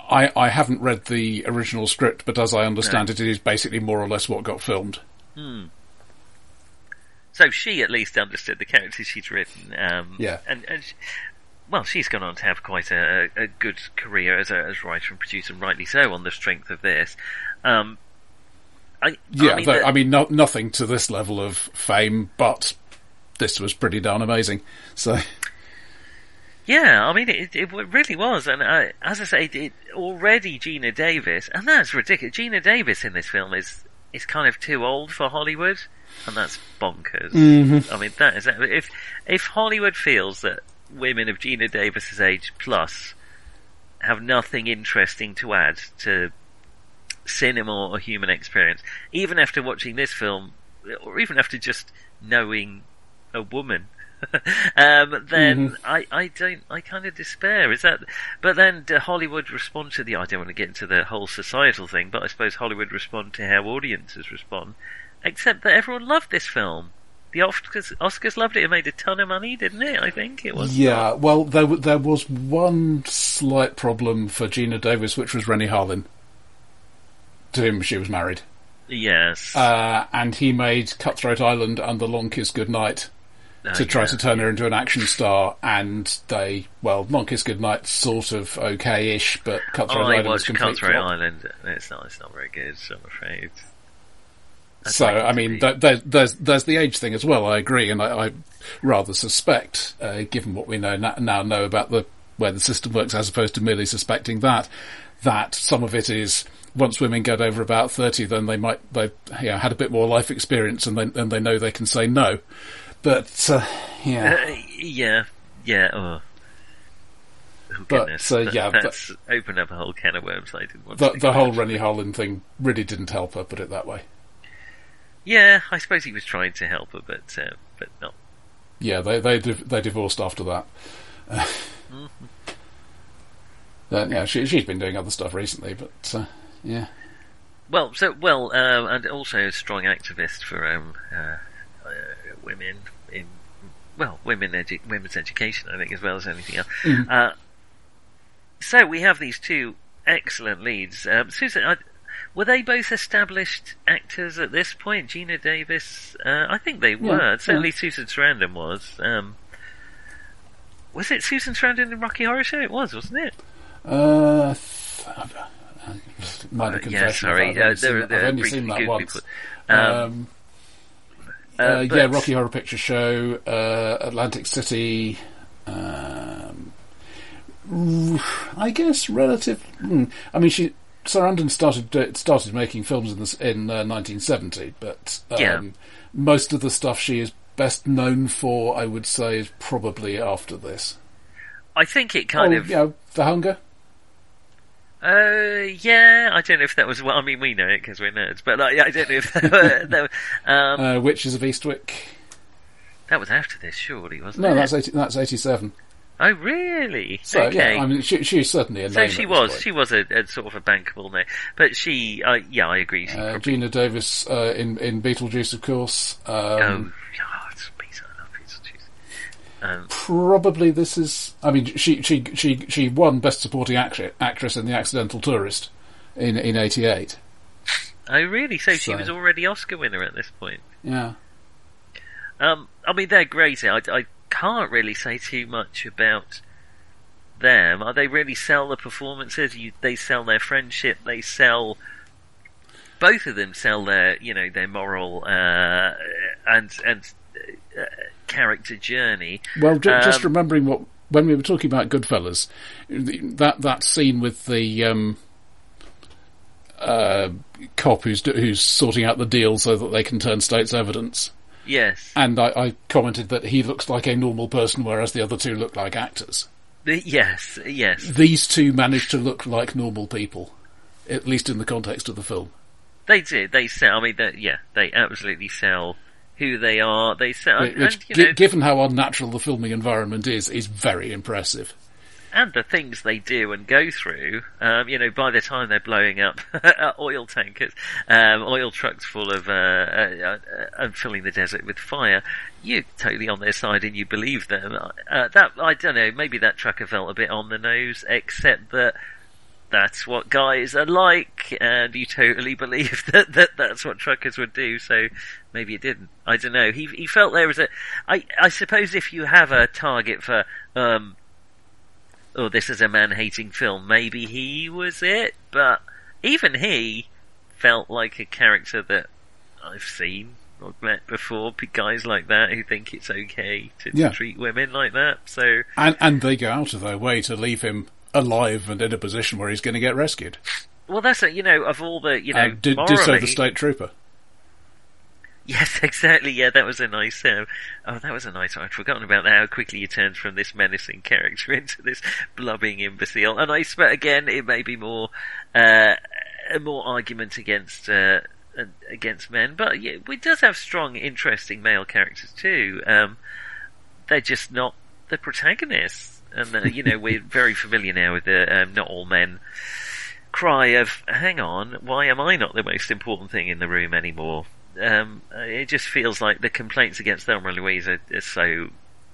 I, I haven't read the original script, but as I understand it, it is basically more or less what got filmed. So she at least understood the characters she'd written. Um, Yeah. And, and she, well, she's gone on to have quite a, a good career as a as writer and producer, and rightly so, on the strength of this. Um, I, Yeah, I mean, though- the- I mean, no, nothing to this level of fame, but this was pretty darn amazing. So, yeah, I mean, it, it really was, and uh, as I say, it, already Geena Davis, and that's ridiculous. Geena Davis in this film is is kind of too old for Hollywood, and that's bonkers. I mean, that is if if Hollywood feels that women of Geena Davis's age plus have nothing interesting to add to cinema or human experience, even after watching this film, or even after just knowing a woman, um, then I, I don't, I kind of despair. Is that, but then Hollywood respond to the, I don't want to get into the whole societal thing, but I suppose Hollywood respond to how audiences respond, except that everyone loved this film. The Oscars, Oscars loved it. It made a ton of money, didn't it? I think it was. yeah, well, there, there was one slight problem for Geena Davis, which was Renny Harlin. To whom she was married. Yes. Uh, and he made Cutthroat Island and The Long Kiss Goodnight Oh, to try yeah. to turn her into an action star, and they, well, Long Kiss Goodnight sort of okay-ish, but Cutthroat Oh, I Island was watched Cutthroat flop. Island. It's not. It's not very good. I'm afraid. I'd So, I mean, th- there's, there's the age thing as well. I agree, and I, I rather suspect, uh, given what we know na- now know about the where the system works, as opposed to merely suspecting that, that some of it is once women get over about thirty, then they might they you know, had a bit more life experience, and then and they know they can say no. But uh, yeah, Uh, yeah, yeah. Oh. Oh, But, uh, yeah, but- that's opened up a whole can of worms. I didn't want the to. the whole. Renny Harlin thing really didn't help her. Put it that way. Yeah, I suppose he was trying to help her, but uh, but not. Yeah, they they div- they divorced after that. Mm-hmm. Then, yeah, she she's been doing other stuff recently, but uh, yeah, Well, so well, uh, and also a strong activist for um, uh, uh, women in well, women edu- women's education, I think, as well as anything else. Mm-hmm. Uh, so we have these two excellent leads. Um, Susan, I, were they both established actors at this point? Geena Davis, uh, I think they were. yeah. Certainly, Susan Sarandon was. Um, was it Susan Sarandon in Rocky Horror Show? It was, wasn't it? uh, th- minor Uh, confession. yeah, sorry. I've only Uh, seen, they're, I've only seen that once. Um, Um, uh, uh, yeah, Rocky Horror Picture Show, uh, Atlantic City. Um, I guess relative. hmm, I mean, she Sarandon started started making films in this in uh, 1970, but um, Yeah. most of the stuff she is best known for, I would say, is probably after this. I think it kind oh, of. you know, The Hunger. Uh, yeah, I don't know if that was. Well, I mean, we know it because we're nerds, but like, I don't know if that, were, that, were- um, Uh, Witches of Eastwick. that was after this, surely, wasn't No, it? that's 80, that's 87. Oh, really? So, okay. yeah, I mean, she, she's certainly a so name she at this was. She was a, a sort of a bankable name, but she. Uh, yeah, I agree. She Uh, probably, Geena Davis uh, in in Beetlejuice, of course. Um, oh, God, Peter. I love Beetlejuice. Um, Probably this is. I mean, she she she she won Best Supporting Actress, actress in The Accidental Tourist in in '88. oh, really? So, she was already Oscar winner at this point. Yeah. Um, I mean, they're great. I, I can't really say too much about them. Are They really sell the performances. You, they sell their friendship. They sell. Both of them sell their, you know, their moral uh, and and uh, character journey. Well, just Um, remembering what when we were talking about Goodfellas, that that scene with the um, uh, cop who's who's sorting out the deal so that they can turn state's evidence. Yes. And I, I commented that he looks like a normal person, whereas the other two look like actors. Yes, yes. These two managed to look like normal people, at least in the context of the film. They did. They sell. I mean, they, yeah, they absolutely sell who they are. They sell, Which, and, you know, given how unnatural the filming environment is, is very impressive. And the things they do and go through. Um, you know, by the time they're blowing up oil tankers, um, oil trucks full of uh, uh, uh, and filling the desert with fire, you're totally on their side and you believe them. Uh, that I don't know. Maybe that trucker felt a bit on the nose, except that. That's what guys are like, and you totally believe that, that that's what truckers would do. So maybe it didn't. I don't know. He he felt there was a. I I suppose if you have a target for um, oh, this is a man-hating film. Maybe he was it, but even he felt like a character that I've seen or met before. Guys like that who think it's okay to, Yeah. treat women like that. So And, and they go out of their way to leave him alive and in a position where he's going to get rescued. well, that's it. You know, of all the you know, uh, did, did so the state trooper. Yes, exactly. Yeah, that was a nice. Um, oh, that was a nice. I'd forgotten about that. How quickly you turned from this menacing character into this blubbing imbecile. And I expect again, it may be more uh, a more argument against uh, uh, against men, but yeah, it does have strong, interesting male characters too. Um, they're just not the protagonists, and uh, you know we're very familiar now with the um, not all men cry of "Hang on, why am I not the most important thing in the room anymore?" Um, uh, it just feels like the complaints against Thelma and Louise are, are so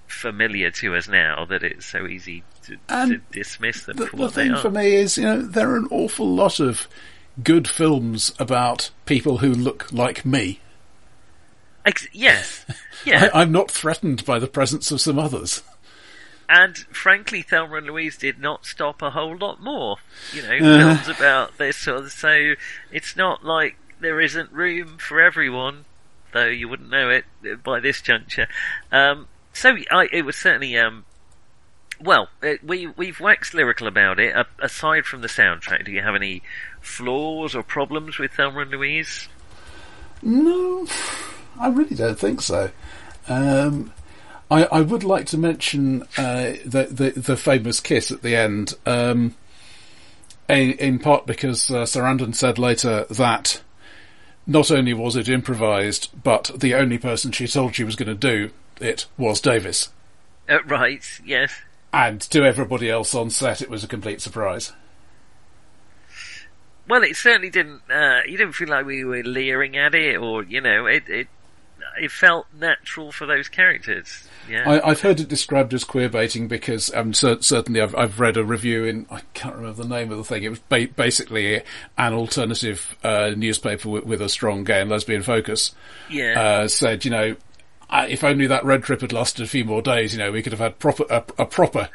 familiar to us now that it's so easy to, to dismiss them The, for the thing are. for me is, you know, there are an awful lot of good films about people who look like me. Ex- yes, yeah, I, I'm not threatened by the presence of some others. and frankly, Thelma and Louise did not stop a whole lot more. You know, Uh-huh. films about this sort of. So it's not like there isn't room for everyone, though you wouldn't know it by this juncture. Um, so I, it was certainly. Um, well, it, we we've waxed lyrical about it. A, aside from the soundtrack, do you have any flaws or problems with Thelma and Louise? No, I really don't think so. Um, I, I would like to mention uh, the, the the famous kiss at the end, um, in, in part because uh, Sarandon said later that not only was it improvised, but the only person she told she was going to do it was Davis, Uh, right. Yes. and to everybody else on set, it was a complete surprise. Well, it certainly didn't. Uh, you didn't feel like we were leering at it, or you know, it it it felt natural for those characters. Yeah. I, I've heard it described as queer baiting because um, cer- certainly I've, I've read a review in I can't remember the name of the thing. It was ba- basically an alternative uh, newspaper with, with a strong gay and lesbian focus. yeah. Uh, said, you know, if only that road trip had lasted a few more days, you know, we could have had proper a, a proper.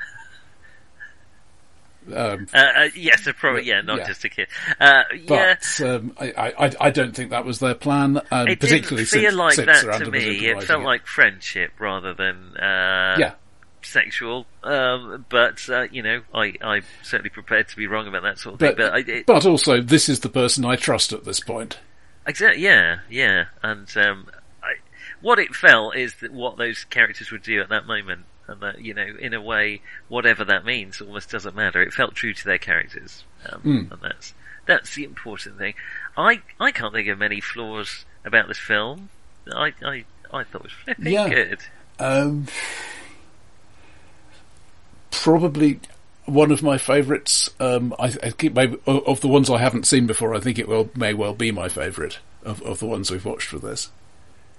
Um, Uh, uh, yes, probably yeah, not yeah. just a kid. Uh, yeah, but um, I, I, I don't think that was their plan, um, it particularly didn't feel since, like since that to me. It felt like friendship rather than uh, yeah. sexual. Um, but uh, you know, I I'm certainly prepared to be wrong about that sort of thing. But, But I, it, but also, this is the person I trust at this point. Exactly. Yeah, yeah. And um, I, what it felt is that what those characters would do at that moment, and that you know, in a way, whatever that means, almost doesn't matter. It felt true to their characters, um, Mm. and that's that's the important thing. I I can't think of many flaws about this film. I I I thought it was flipping Yeah. good. Um, probably one of my favourites. Um, I, I keep maybe of of the ones I haven't seen before. I think it will may well be my favourite of, of the ones we've watched for this.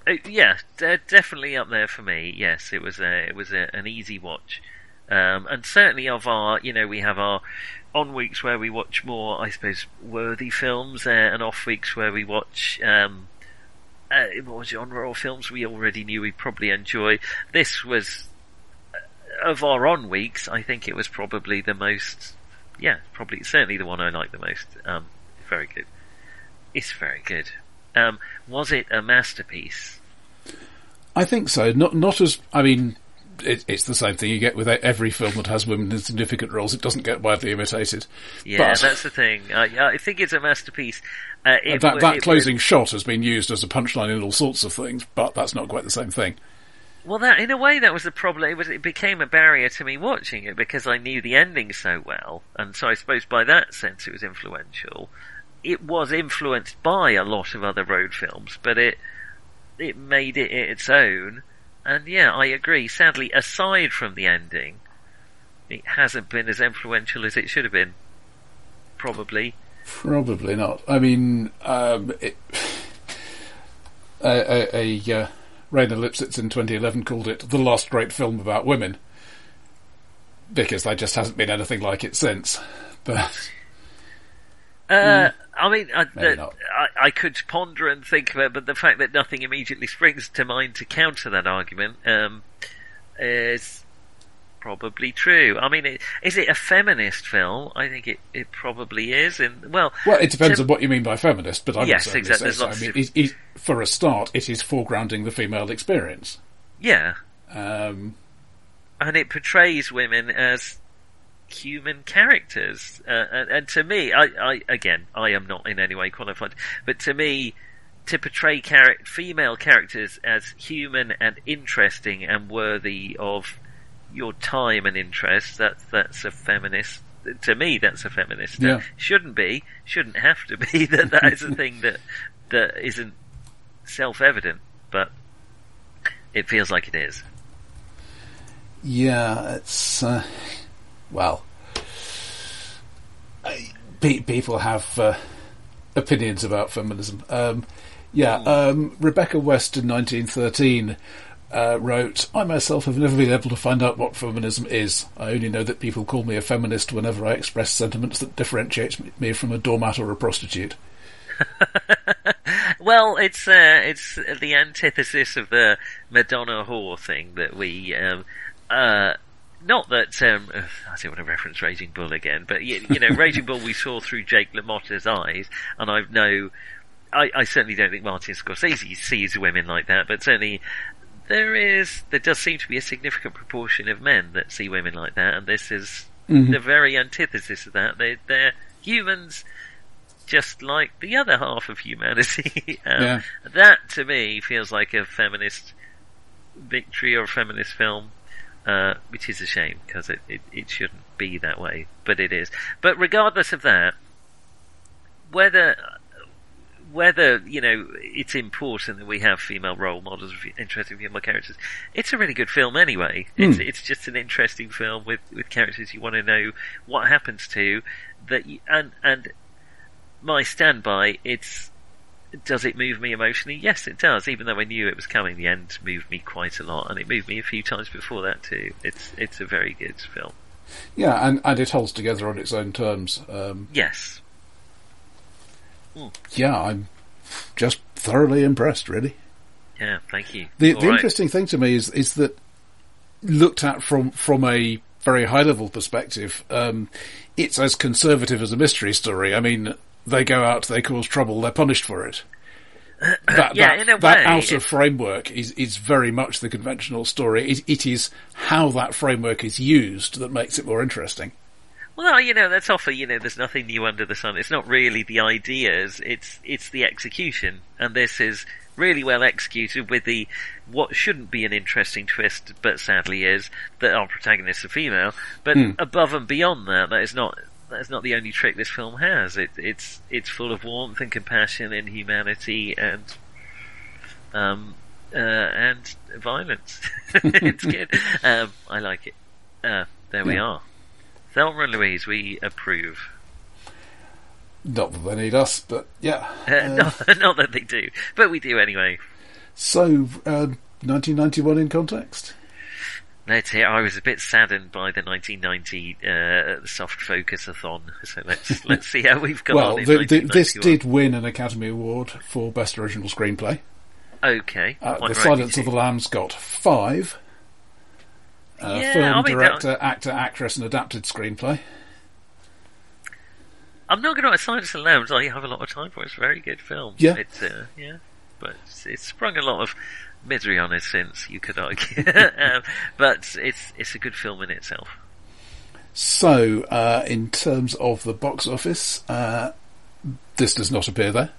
Uh, yeah, de- definitely up there for me. Yes, it was a, it was a, an easy watch, um, and certainly of our, you know, we have our on weeks where we watch more, I suppose, worthy films, uh, and off weeks where we watch um, uh, more genre or films we already knew we'd probably enjoy. This was uh, of our on weeks. I think it was probably the most, yeah, probably certainly the one I like the most. Um, very good. It's very good. Um, was it a masterpiece? I think so. Not not as I mean. It, it's the same thing you get with every film that has women in significant roles. It doesn't get widely imitated. Yeah, But- that's the thing. I, I think it's a masterpiece. Uh, that wa- that it closing shot has been used as a punchline in all sorts of things, but that's not quite the same thing. Well, that in a way that was the problem. It was it became a barrier to me watching it because I knew the ending so well, and so I suppose by that sense it was influential. It was influenced by a lot of other road films, but it it made it its own. And yeah, I agree. Sadly, aside from the ending, it hasn't been as influential as it should have been. Probably. Probably not. I mean, um, it, a, a, a uh, Raina Lipsitz in 2011 called it the last great film about women because there just hasn't been anything like it since. But uh, I mean, I, the- I, I could ponder and think of it, but the fact that nothing immediately springs to mind to counter that argument um, is probably true. I mean, it, is it a feminist film? I think it, it probably is. And well, well, it depends to- on what you mean by feminist. But I Yes, exactly. so. I mean, it, it, for a start, it is foregrounding the female experience. yeah, Um, and it portrays women as human characters. Uh, and, and to me, I, I again, I am not in any way qualified, but to me, to portray char- female characters as human and interesting and worthy of your time and interest, that's that's a feminist. To me, that's a feminist. Yeah. shouldn't be, shouldn't have to be. That that is a thing that that isn't self-evident, but it feels like it is. Yeah, it's uh, well, pe- people have uh, opinions about feminism. Um, yeah, um, Rebecca West in 1913 uh, wrote, "I myself have never been able to find out what feminism is. I only know that people call me a feminist whenever I express sentiments that differentiate me- me from a doormat or a prostitute." Well, it's uh, it's the antithesis of the Madonna whore thing that we. Um, uh, not that um, I don't want to reference Raging Bull again, but you, you know, Raging Bull we saw through Jake LaMotta's eyes, and I know. I, I certainly don't think Martin Scorsese sees women like that, but certainly there is there does seem to be a significant proportion of men that see women like that, and this is the very antithesis of that. They they're humans just like the other half of humanity. um, Yeah. That to me feels like a feminist victory or a feminist film, uh, which is a shame because it, it, it shouldn't be that way, but it is. But regardless of that, whether whether you know it's important that we have female role models, of interesting female characters, it's a really good film anyway. It's it's just an interesting film with with characters you want to know what happens to that, you, and and my standby, it's does it move me emotionally? Yes, it does. Even though I knew it was coming, the end moved me quite a lot, and it moved me a few times before that too. It's it's a very good film. Yeah, and, and it holds together on its own terms. Um, Yes, yeah, I'm just thoroughly impressed, really. yeah. Thank you. The, the right. interesting thing to me is is that looked at from from a very high level perspective, um, it's as conservative as a mystery story. I mean, they go out, they cause trouble, they're punished for it. That, Yeah, that, in a way. that way, outer framework is, is very much the conventional story. It, it is how that framework is used that makes it more interesting. Well, you know, that's often, you know, there's nothing new under the sun. It's not really the ideas, it's, it's the execution. And this is really well executed with the, what shouldn't be an interesting twist, but sadly is, that our protagonist is a female. But hmm. above and beyond that, that is not, that is not the only trick this film has. It, it's, it's full of warmth and compassion and humanity and, um, uh, and violence. it's good. Um, I like it. Uh, there we are. Thelma and Louise, we approve. Not that they need us, but yeah. Uh, not, not that they do, but we do anyway. So, uh, 1991 in context? Let's hear. I was a bit saddened by the 1990 uh, soft focus-a-thon, so let's let's see how we've gone. Well, the, the, this did win an Academy Award for Best Original Screenplay. okay. Uh, the right, Silence of the. Lambs got five. Uh, Yeah, film, I mean, that- director, actor, actress, and adapted screenplay. I'm not going to Silence of the Lambs. I have a lot of time for. it. It's a very good film. Yeah. It's uh, yeah, but it's, it's sprung a lot of misery on his since you could argue. um, but it's it's a good film in itself. So, uh, in terms of the box office, uh, this does not appear there.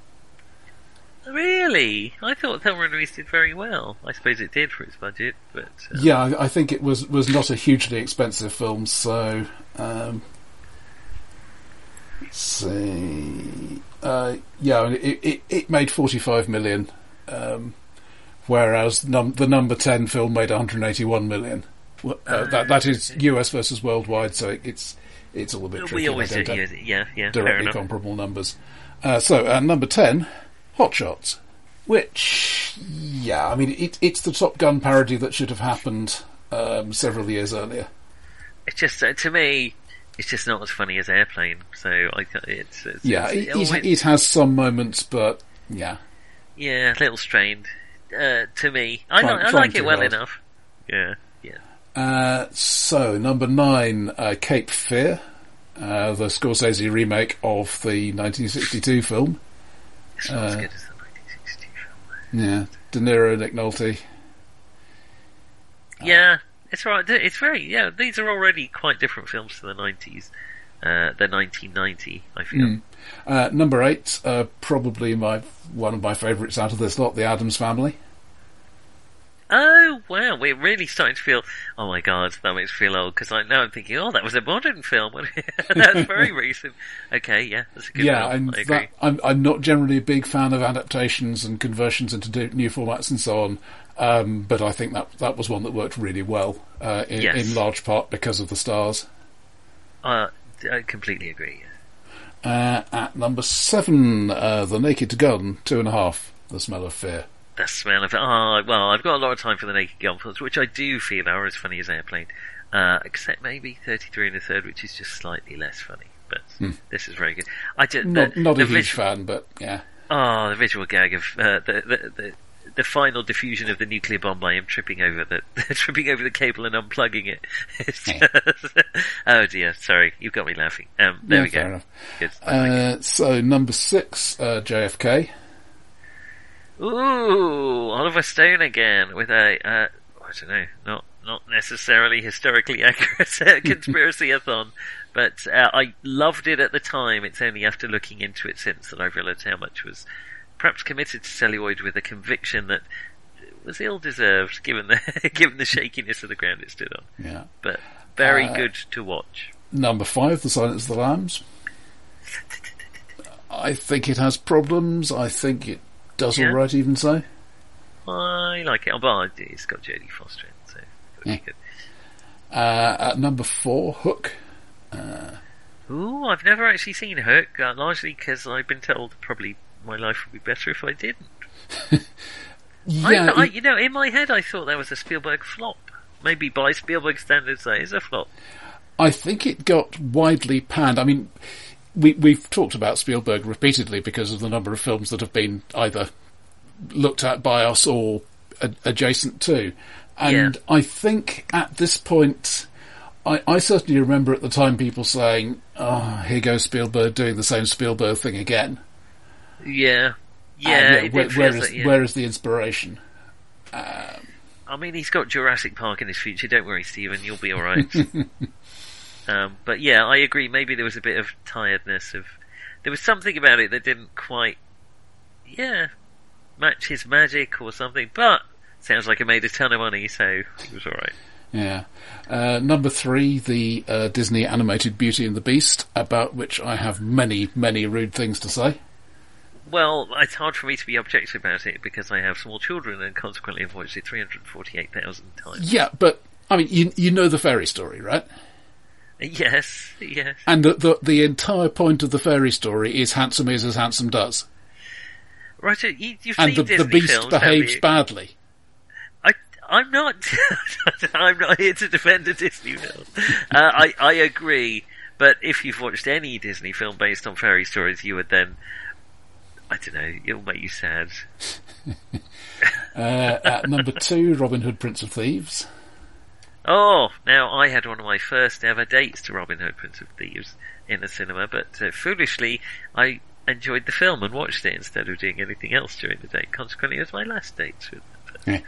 Really? I thought Thelma and Louise did very well. I suppose it did for its budget, but uh, Yeah, I, I think it was was not a hugely expensive film, so um, let's see. Uh, yeah, it, it it made forty five million, um, whereas num- the number ten film made one hundred eighty one million. Well, Uh, that that is US versus worldwide, so it's it's all a bit tricky. we always don't Yeah, yeah, directly comparable numbers. Uh, so at number ten, Hot Shots, which yeah, I mean it, it's the Top Gun parody that should have happened um, several years earlier. It's just uh, to me, it's just not as funny as Airplane. So I, it's, it's Yeah, it's, it, always- it, it has some moments, but yeah, yeah, a little strained. Uh, to me, I, Try- li- I like it well hard. enough. Yeah, yeah. Uh, so number nine, uh, Cape Fear, uh, the Scorsese remake of the 1962 film. It's not as Uh, good as the 1960 film. Yeah, De Niro, Nick Nolte. Yeah, it's right. It's very yeah. These are already quite different films to the 90s. Uh, the 1990, I feel. Mm. Uh, number eight, uh, probably my one of my favourites out of this lot, The Addams Family. Oh wow, we're really starting to feel. Oh my god, that makes me feel old because I now I'm thinking, oh, that was a modern film. that's very recent. Okay, yeah, that's a good yeah, film. and that, I'm I'm not generally a big fan of adaptations and conversions into new formats and so on. Um, but I think that that was one that worked really well, uh, in, Yes. in large part because of the stars. Uh, I completely agree. Uh, at number seven, uh, The Naked Gun, two and a half, The Smell of Fear. The smell of it. Oh, well, I've got a lot of time for the Naked Gun films, which I do feel are as funny as Airplane. Uh, except maybe 33 and a third, which is just slightly less funny. But this is very good. I just, Not the, not the a huge visual- fan, but yeah. Oh, the visual gag of uh, the, the the the final diffusion of the nuclear bomb by him tripping over the tripping over the cable and unplugging it. Just, oh dear, sorry, you've got me laughing. Um, there Yeah, we go. Good. Like. Uh, so number six, uh, JFK. Ooh, Oliver Stone again with a uh, I don't know, not not necessarily historically accurate conspiracy-a-thon, but uh, I loved it at the time. It's only after looking into it since that I've realised how much was perhaps committed to celluloid with a conviction that was ill-deserved given the given the shakiness of the ground it stood on. Yeah. But very Uh, good to watch. Number five, The Silence of the Lambs. I think it has problems. I think it does Yeah. all right, even so. I like it. Oh, but it's got Jodie Foster in, it, so Yeah. good. Uh, at number four, Hook. Ooh, I've never actually seen Hook, uh, largely because I've been told probably my life would be better if I didn't. Yeah, I, I, you know, in my head, I thought that was a Spielberg flop. Maybe by Spielberg standards, that is a flop. I think it got widely panned. I mean, we, we've talked about Spielberg repeatedly because of the number of films that have been either looked at by us or a- adjacent to. And Yeah. I think at this point, I, I certainly remember at the time people saying, oh, here goes Spielberg doing the same Spielberg thing again. Yeah, yeah. It where, did feel where, yeah. where is the inspiration? I mean, he's got Jurassic Park in his future. Don't worry, Stephen. You'll be all right. um, but yeah, I agree. Maybe there was a bit of tiredness of. There was something about it that didn't quite, yeah, match his magic or something. But sounds like it made a ton of money, so it was all right. Yeah. Uh, number three, the uh, Disney animated Beauty and the Beast, about which I have many, many rude things to say. Well, it's hard for me to be objective about it because I have small children and consequently have watched it 348,000 times. Yeah, but I mean, you you know the fairy story, right? Yes, yes. And the the, the entire point of the fairy story is handsome is as handsome does, Roger, you, you've and seen the, the beast films, behaves badly. I, I'm not. I'm not here to defend a Disney film. Uh, I, I agree, but if you've watched any Disney film based on fairy stories, you would then. I don't know. It'll make you sad. Uh, at number two, Robin Hood, Prince of Thieves. Oh, now I had one of my first ever dates to Robin Hood, Prince of Thieves, in the cinema, but uh, foolishly I enjoyed the film and watched it instead of doing anything else during the date. Consequently, it was my last date with.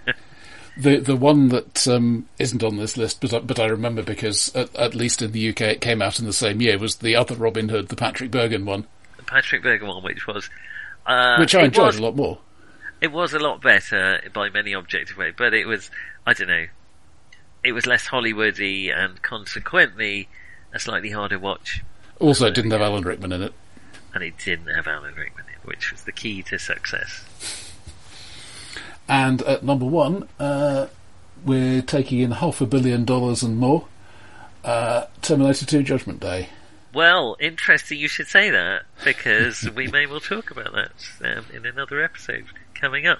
The the one that um, isn't on this list, but I- but I remember because at, at least in the UK it came out in the same year was the other Robin Hood, the Patrick Bergin one, the Patrick Berger one, which was. Uh, which I enjoyed was- a lot more. it was a lot better by many objective ways, but it was, I don't know, it was less Hollywoody and consequently a slightly harder watch. Also, it didn't have Alan Rickman in it. And it didn't have Alan Rickman in it, which was the key to success. And at number one, uh, we're taking in half a billion dollars and more. Uh, Terminator 2 Judgment Day. Well, interesting you should say that because we may well talk about that um, in another episode coming up.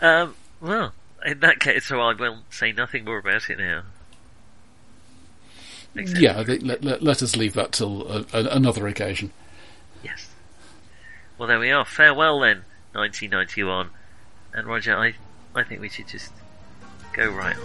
Um, well, in that case, so I will say nothing more about it now. Except yeah, let, let, let, us leave that till uh, another occasion. Yes. Well, there we are. Farewell then, 1991. And Roger, I, I think we should just go right on.